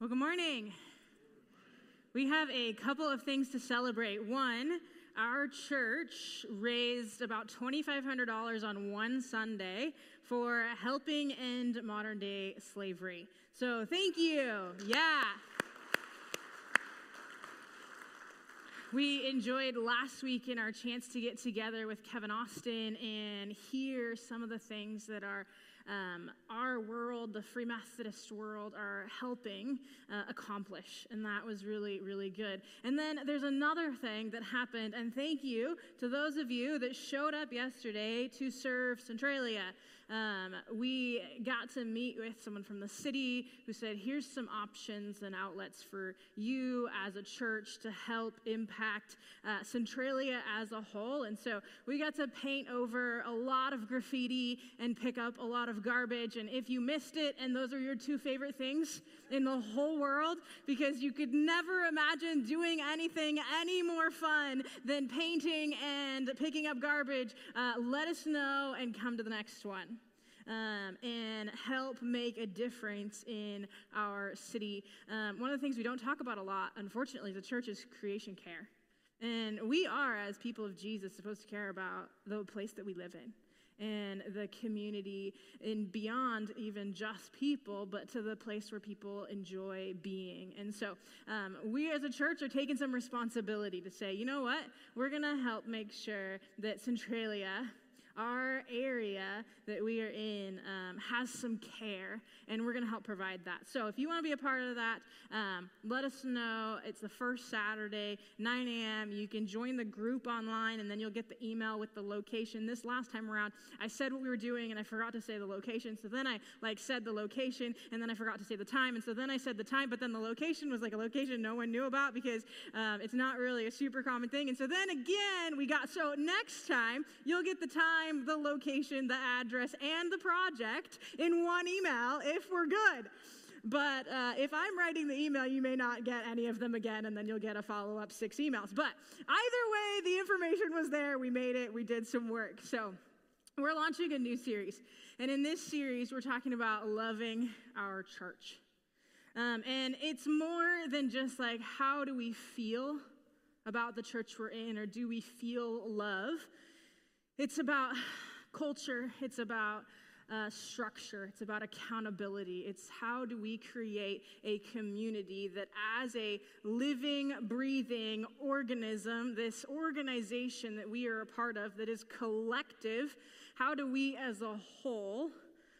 Well, good morning. We have a couple of things to celebrate. One, our church raised about $2,500 on one Sunday for helping end modern day slavery. So, thank you. Yeah. We enjoyed last week in our chance to get together with Kevin Austin and hear some of the things that are um, our world, the Free Methodist world, are helping uh, accomplish. And that was really, really good. And then there's another thing that happened, and thank you to those of you that showed up yesterday to serve Centralia. Um, we got to meet with someone from the city who said, Here's some options and outlets for you as a church to help impact uh, Centralia as a whole. And so we got to paint over a lot of graffiti and pick up a lot of garbage. And if you missed it, and those are your two favorite things in the whole world, because you could never imagine doing anything any more fun than painting and picking up garbage, uh, let us know and come to the next one um, and help make a difference in our city. Um, one of the things we don't talk about a lot, unfortunately, the church is creation care. And we are, as people of Jesus, supposed to care about the place that we live in and the community and beyond even just people, but to the place where people enjoy being. And so um, we as a church are taking some responsibility to say, you know what? We're going to help make sure that Centralia our area that we are in um, has some care, and we're going to help provide that. So if you want to be a part of that, um, let us know. It's the first Saturday, 9 a.m. You can join the group online, and then you'll get the email with the location. This last time around, I said what we were doing, and I forgot to say the location. So then I like said the location, and then I forgot to say the time, and so then I said the time, but then the location was like a location no one knew about because um, it's not really a super common thing. And so then again, we got so next time you'll get the time time, the location, the address, and the project in one email if we're good. But uh, if I'm writing the email, you may not get any of them again, and then you'll get a follow up six emails. But either way, the information was there. We made it, we did some work. So we're launching a new series. And in this series, we're talking about loving our church. Um, and it's more than just like, how do we feel about the church we're in, or do we feel love? It's about culture, it's about uh, structure, it's about accountability. It's how do we create a community that, as a living, breathing organism, this organization that we are a part of that is collective, how do we as a whole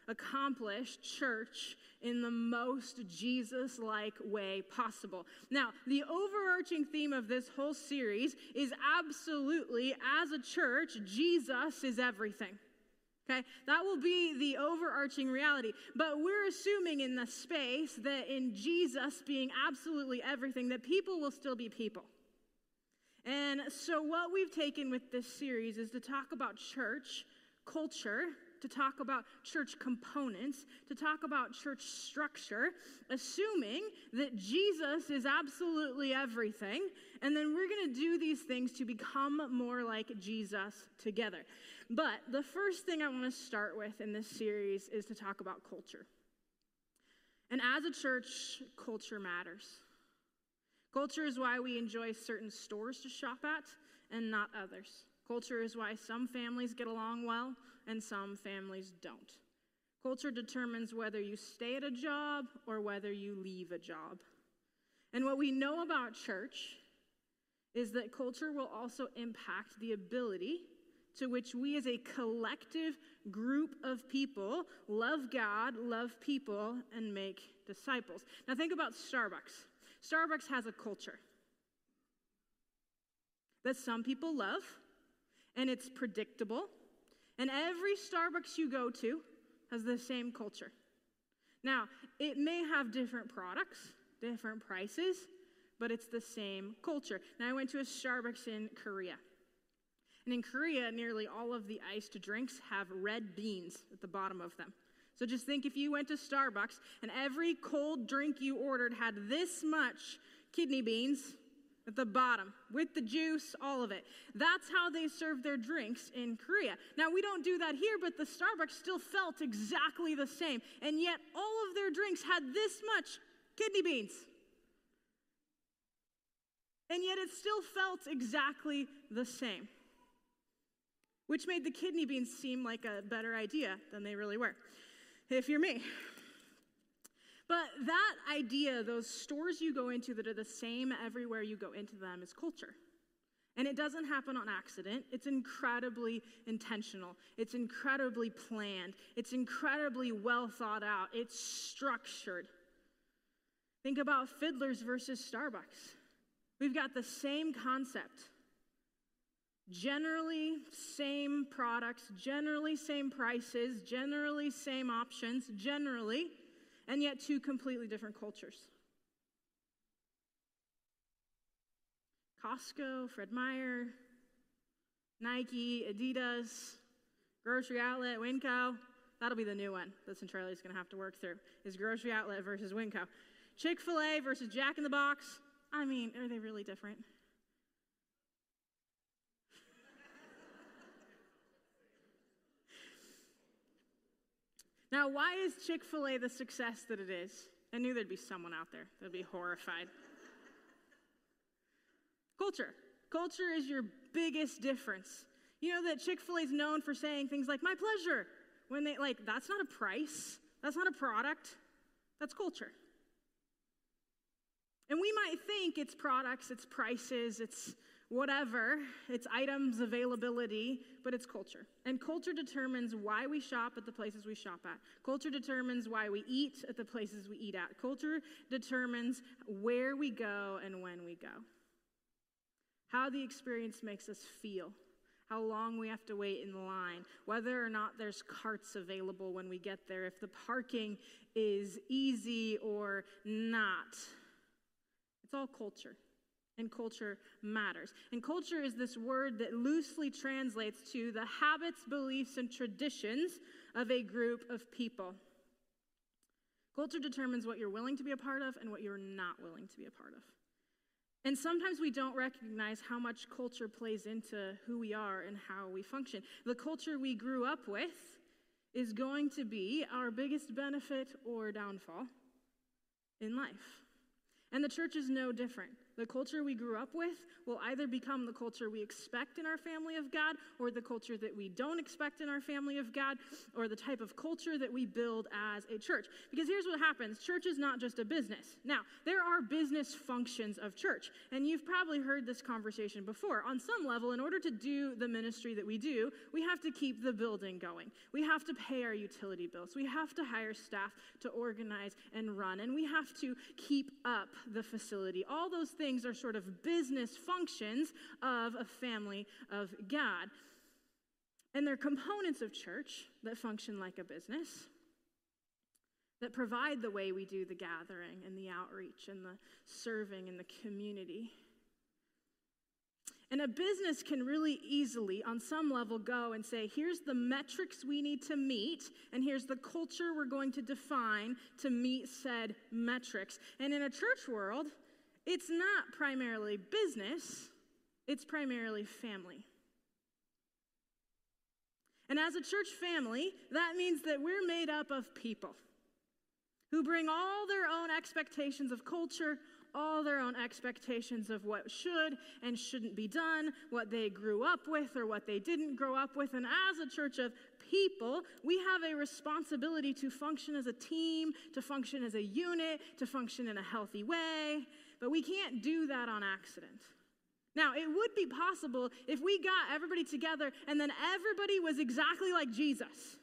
accomplish church in the most Jesus like way possible. Now, the overarching theme of this whole series is absolutely, as a church, Jesus is everything. Okay, that will be the overarching reality. But we're assuming in the space that in Jesus being absolutely everything, that people will still be people. And so, what we've taken with this series is to talk about church, culture, to talk about church components, to talk about church structure, assuming that Jesus is absolutely everything. And then we're going to do these things to become more like Jesus together. But the first thing I want to start with in this series is to talk about culture. And as a church, culture matters. Culture is why we enjoy certain stores to shop at and not others. Culture is why some families get along well and some families don't. Culture determines whether you stay at a job or whether you leave a job. And what we know about church is that culture will also impact the ability to which we as a collective group of people love God, love people, and make disciples. Now, think about Starbucks. Starbucks has a culture that some people love and it's predictable. And every Starbucks you go to has the same culture. Now, it may have different products, different prices, but it's the same culture. Now, I went to a Starbucks in Korea. And in Korea, nearly all of the iced drinks have red beans at the bottom of them. So just think if you went to Starbucks and every cold drink you ordered had this much kidney beans at the bottom with the juice, all of it. That's how they serve their drinks in Korea. Now, we don't do that here, but the Starbucks still felt exactly the same. And yet, all of their drinks had this much kidney beans. And yet it still felt exactly the same, which made the kidney beans seem like a better idea than they really were, if you're me. But that idea, those stores you go into that are the same everywhere you go into them, is culture. And it doesn't happen on accident. It's incredibly intentional. It's incredibly planned. It's incredibly well thought out. It's structured. Think about Fiddlers versus Starbucks. We've got the same concept. Generally, same products, generally, same prices, generally, same options, generally, and yet two completely different cultures. Costco, Fred Meyer, Nike, Adidas, Grocery Outlet, Winco. That'll be the new one that Centralia going to have to work through is Grocery Outlet versus Winco. Chick-fil-A versus Jack in the Box. I mean, are they really different? Now, why is Chick fil A the success that it is? I knew there'd be someone out there that'd be horrified. Culture. Culture is your biggest difference. You know that Chick fil A is known for saying things like, my pleasure, when they, like, that's not a price, that's not a product, that's culture. And we might think it's products, it's prices, it's whatever, it's items availability, but it's culture. And culture determines why we shop at the places we shop at. Culture determines why we eat at the places we eat at. Culture determines where we go and when we go. How the experience makes us feel. How long we have to wait in line, whether or not there's carts available when we get there, if the parking is easy or not. It's all culture. And culture matters. And culture is this word that loosely translates to the habits, beliefs, and traditions of a group of people. Culture determines what you're willing to be a part of and what you're not willing to be a part of. And sometimes we don't recognize how much culture plays into who we are and how we function. The culture we grew up with is going to be our biggest benefit or downfall in life. And the church is no different. The culture we grew up with will either become the culture we expect in our family of God, or the culture that we don't expect in our family of God, or the type of culture that we build as a church. Because here's what happens church is not just a business. Now, there are business functions of church, and you've probably heard this conversation before. On some level, in order to do the ministry that we do, we have to keep the building going. We have to pay our utility bills. We have to hire staff to organize and run, and we have to keep up the facility. All those things things are sort of business functions of a family of God. And they're components of church that function like a business, that provide the way we do the gathering and the outreach and the serving and the community. And a business can really easily, on some level, go and say, here's the metrics we need to meet, and here's the culture we're going to define to meet said metrics. And in a church world, it's not primarily business, it's primarily family. And as a church family, that means that we're made up of people who bring all their own expectations of culture, all their own expectations of what should and shouldn't be done, what they grew up with or what they didn't grow up with. And as a church of people, we have a responsibility to function as a team, to function as a unit, to function in a healthy way. But we can't do that on accident. Now, it would be possible if we got everybody together and then everybody was exactly like Jesus.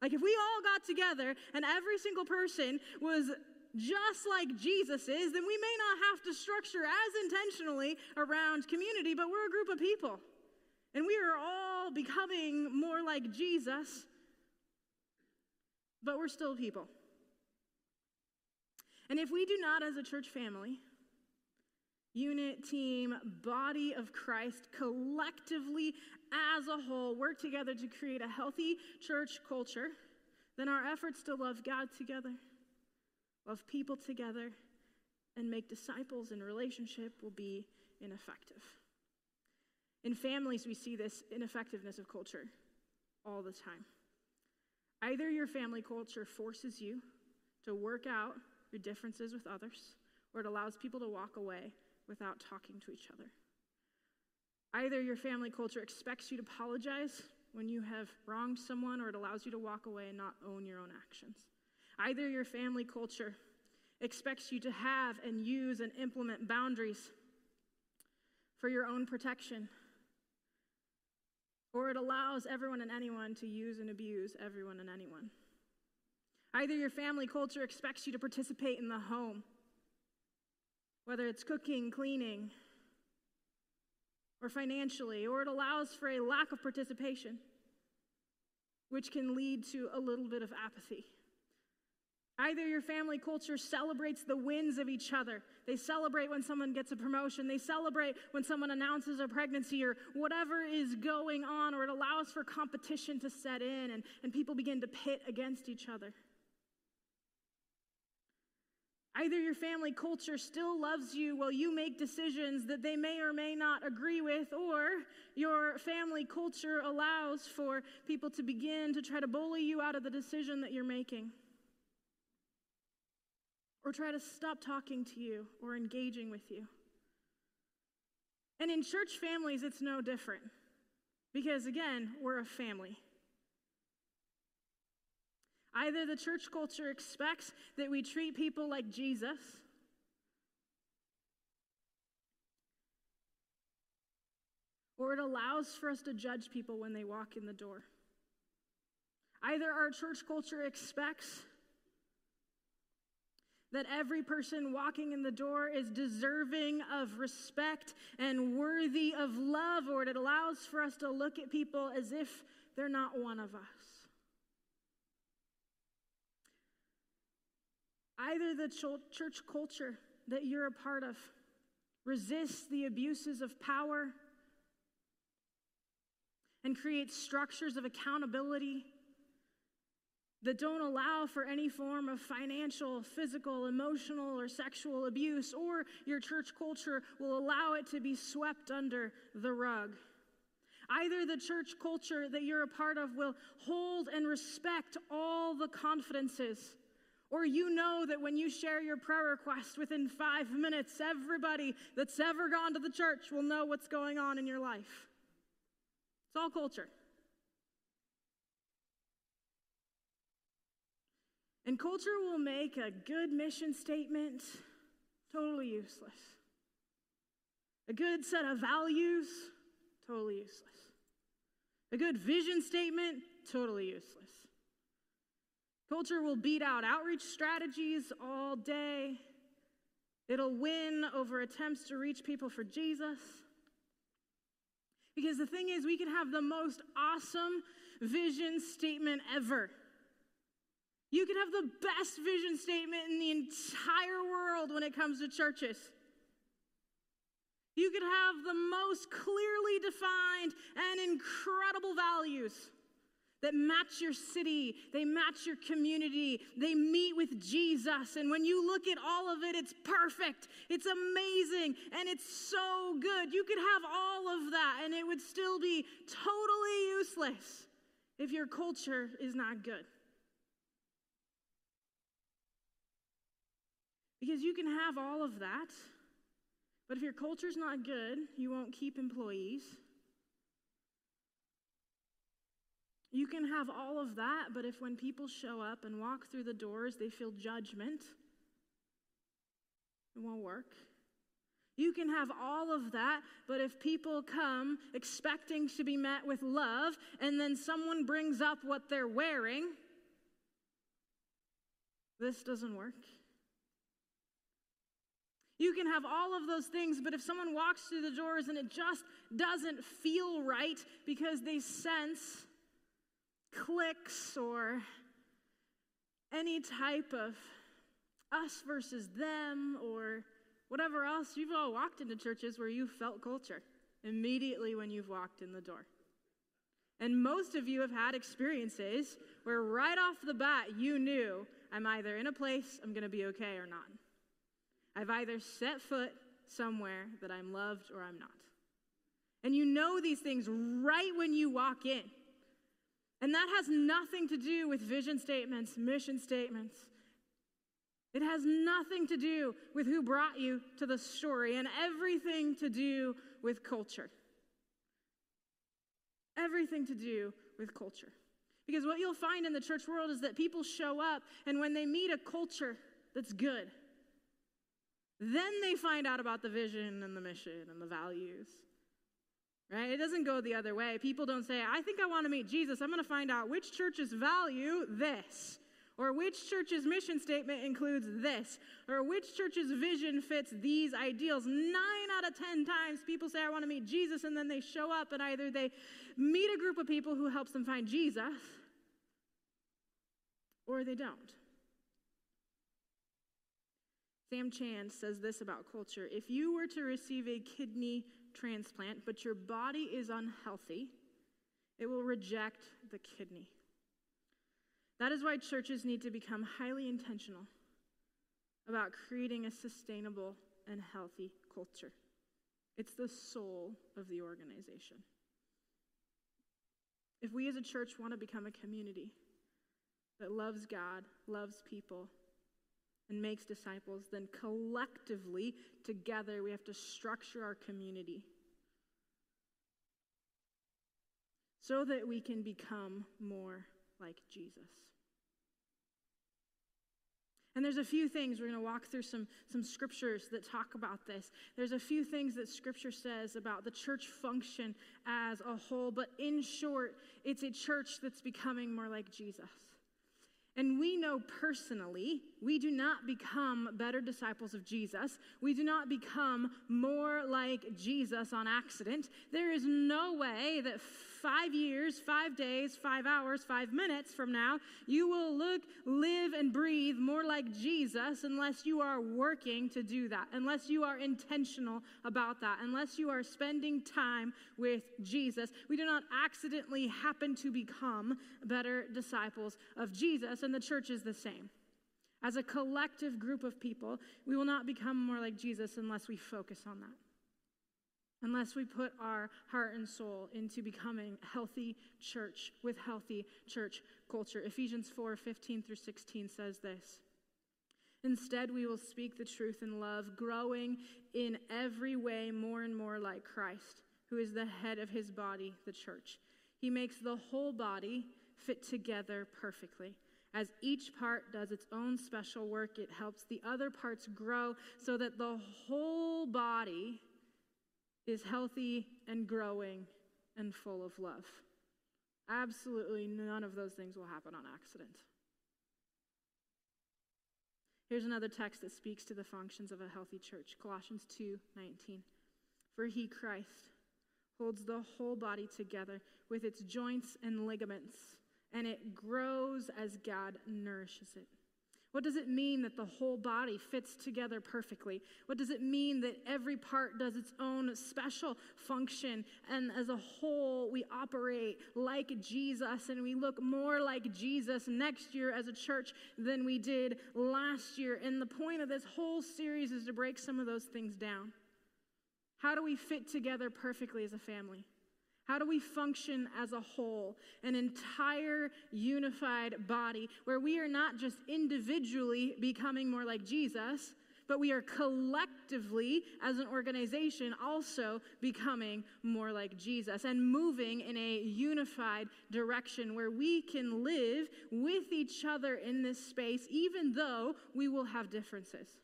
Like if we all got together and every single person was just like Jesus is, then we may not have to structure as intentionally around community, but we're a group of people. And we are all becoming more like Jesus, but we're still people. And if we do not, as a church family, unit, team, body of Christ, collectively as a whole work together to create a healthy church culture, then our efforts to love God together, love people together, and make disciples in relationship will be ineffective. In families, we see this ineffectiveness of culture all the time. Either your family culture forces you to work out your differences with others, or it allows people to walk away without talking to each other. Either your family culture expects you to apologize when you have wronged someone, or it allows you to walk away and not own your own actions. Either your family culture expects you to have and use and implement boundaries for your own protection, or it allows everyone and anyone to use and abuse everyone and anyone. Either your family culture expects you to participate in the home, whether it's cooking, cleaning, or financially, or it allows for a lack of participation, which can lead to a little bit of apathy. Either your family culture celebrates the wins of each other. They celebrate when someone gets a promotion. They celebrate when someone announces a pregnancy or whatever is going on, or it allows for competition to set in and, and people begin to pit against each other. Either your family culture still loves you while you make decisions that they may or may not agree with, or your family culture allows for people to begin to try to bully you out of the decision that you're making or try to stop talking to you or engaging with you. And in church families, it's no different because, again, we're a family. Either the church culture expects that we treat people like Jesus. Or it allows for us to judge people when they walk in the door. Either our church culture expects that every person walking in the door is deserving of respect and worthy of love, or it allows for us to look at people as if they're not one of us. Either the church culture that you're a part of resists the abuses of power and creates structures of accountability that don't allow for any form of financial, physical, emotional, or sexual abuse, or your church culture will allow it to be swept under the rug. Either the church culture that you're a part of will hold and respect all the confidences, or you know that when you share your prayer request within five minutes, everybody that's ever gone to the church will know what's going on in your life. It's all culture. And culture will make a good mission statement totally useless. A good set of values, totally useless. A good vision statement, totally useless. Culture will beat out outreach strategies all day. It'll win over attempts to reach people for Jesus. Because the thing is, we can have the most awesome vision statement ever. You can have the best vision statement in the entire world when it comes to churches. You could have the most clearly defined and incredible values that match your city, they match your community, they meet with Jesus. And when you look at all of it, it's perfect, it's amazing, and it's so good. You could have all of that, and it would still be totally useless if your culture is not good. Because you can have all of that, but if your culture's not good, you won't keep employees. You can have all of that, but if when people show up and walk through the doors, they feel judgment, it won't work. You can have all of that, but if people come expecting to be met with love and then someone brings up what they're wearing, this doesn't work. You can have all of those things, but if someone walks through the doors and it just doesn't feel right because they sense cliques or any type of us versus them or whatever else, you've all walked into churches where you felt culture immediately when you've walked in the door. And most of you have had experiences where right off the bat you knew I'm either in a place I'm going to be okay or not. I've either set foot somewhere that I'm loved or I'm not. And you know these things right when you walk in. And that has nothing to do with vision statements, mission statements. It has nothing to do with who brought you to the story and everything to do with culture. Everything to do with culture. Because what you'll find in the church world is that people show up, and when they meet a culture that's good, then they find out about the vision and the mission and the values. Right? It doesn't go the other way. People don't say, I think I want to meet Jesus. I'm going to find out which churches value this, or which church's mission statement includes this, or which church's vision fits these ideals. Nine out of 10 times people say, I want to meet Jesus, and then they show up and either they meet a group of people who helps them find Jesus, or they don't. Sam Chand says this about culture if you were to receive a kidney transplant, but your body is unhealthy, it will reject the kidney. That is why churches need to become highly intentional about creating a sustainable and healthy culture. It's the soul of the organization. If we as a church want to become a community that loves God, loves people, and makes disciples, then collectively, together, we have to structure our community so that we can become more like Jesus. And there's a few things, we're going to walk through some, some scriptures that talk about this. There's a few things that scripture says about the church function as a whole, but in short, it's a church that's becoming more like Jesus. And we know personally, we do not become better disciples of Jesus. We do not become more like Jesus on accident. There is no way that five years, five days, five hours, five minutes from now, you will look, live, and breathe more like Jesus unless you are working to do that, unless you are intentional about that, unless you are spending time with Jesus. We do not accidentally happen to become better disciples of Jesus, and the church is the same. As a collective group of people, we will not become more like Jesus unless we focus on that unless we put our heart and soul into becoming a healthy church with healthy church culture. Ephesians 4 15 through 16 says this. Instead, we will speak the truth in love, growing in every way more and more like Christ, who is the head of his body, the church. He makes the whole body fit together perfectly. As each part does its own special work, it helps the other parts grow so that the whole body is healthy and growing and full of love. Absolutely none of those things will happen on accident. Here's another text that speaks to the functions of a healthy church Colossians 2 19. For he, Christ, holds the whole body together with its joints and ligaments, and it grows as God nourishes it. What does it mean that the whole body fits together perfectly? What does it mean that every part does its own special function and as a whole we operate like Jesus and we look more like Jesus next year as a church than we did last year? And the point of this whole series is to break some of those things down. How do we fit together perfectly as a family? How do we function as a whole, an entire unified body where we are not just individually becoming more like Jesus, but we are collectively, as an organization, also becoming more like Jesus and moving in a unified direction where we can live with each other in this space, even though we will have differences.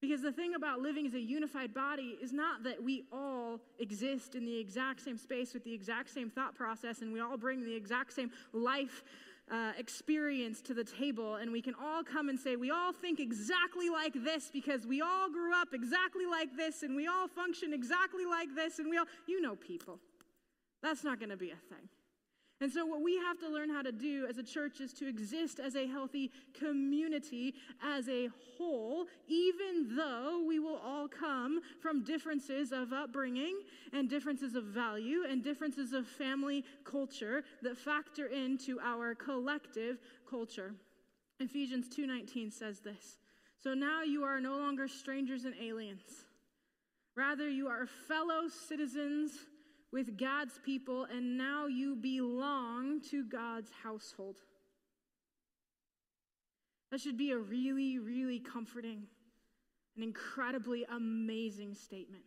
Because the thing about living as a unified body is not that we all exist in the exact same space with the exact same thought process and we all bring the exact same life uh, experience to the table and we can all come and say, we all think exactly like this because we all grew up exactly like this and we all function exactly like this and we all, you know, people. That's not going to be a thing. And so, what we have to learn how to do as a church is to exist as a healthy community as a whole, even though we will all come from differences of upbringing and differences of value and differences of family culture that factor into our collective culture. Ephesians 2:19 says this. So now you are no longer strangers and aliens. Rather, you are fellow citizens with God's people, and now you belong to God's household. That should be a really, really comforting and incredibly amazing statement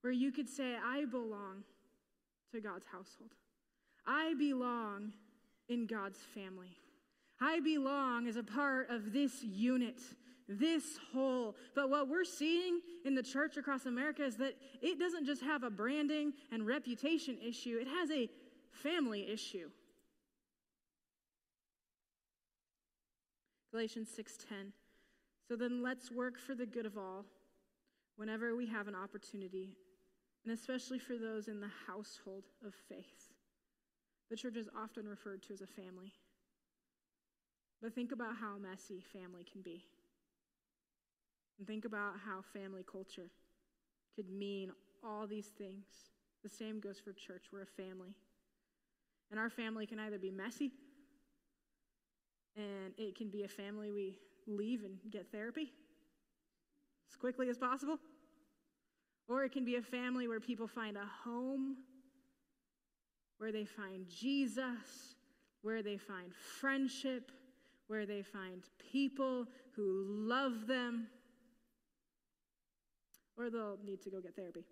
where you could say, I belong to God's household. I belong in God's family. I belong as a part of this unit, this whole. But what we're seeing in the church across America is that it doesn't just have a branding and reputation issue, it has a family issue. Galatians 6:10. So then let's work for the good of all whenever we have an opportunity, and especially for those in the household of faith. The church is often referred to as a family. But think about how messy family can be. And think about how family culture could mean all these things. The same goes for church. We're a family. And our family can either be messy, and it can be a family we leave and get therapy as quickly as possible, or it can be a family where people find a home, where they find Jesus, where they find friendship, where they find people who love them, or they'll need to go get therapy.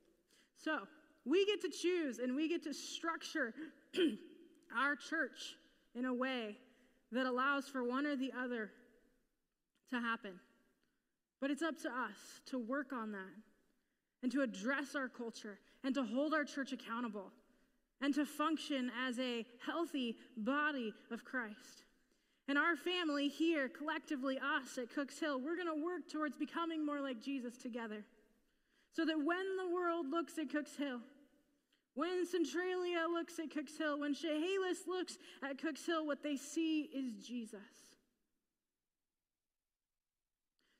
So, we get to choose and we get to structure our church in a way that allows for one or the other to happen. But it's up to us to work on that and to address our culture and to hold our church accountable and to function as a healthy body of Christ. And our family here, collectively, us at Cooks Hill, we're going to work towards becoming more like Jesus together. So that when the world looks at Cooks Hill, when Centralia looks at Cooks Hill, when Chehalis looks at Cooks Hill, what they see is Jesus.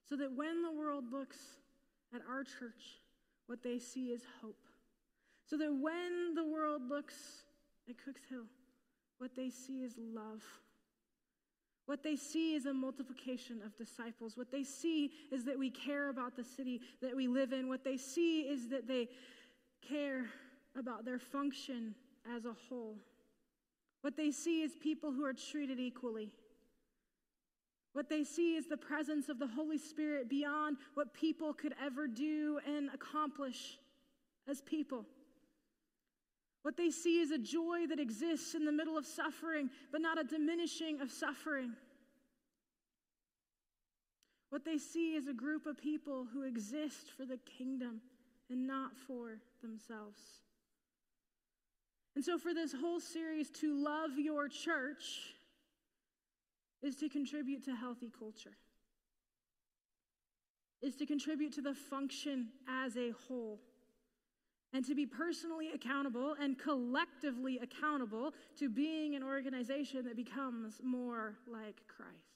So that when the world looks at our church, what they see is hope. So that when the world looks at Cooks Hill, what they see is love. What they see is a multiplication of disciples. What they see is that we care about the city that we live in. What they see is that they care about their function as a whole. What they see is people who are treated equally. What they see is the presence of the Holy Spirit beyond what people could ever do and accomplish as people. What they see is a joy that exists in the middle of suffering, but not a diminishing of suffering. What they see is a group of people who exist for the kingdom and not for themselves. And so, for this whole series, to love your church is to contribute to healthy culture, is to contribute to the function as a whole and to be personally accountable and collectively accountable to being an organization that becomes more like Christ.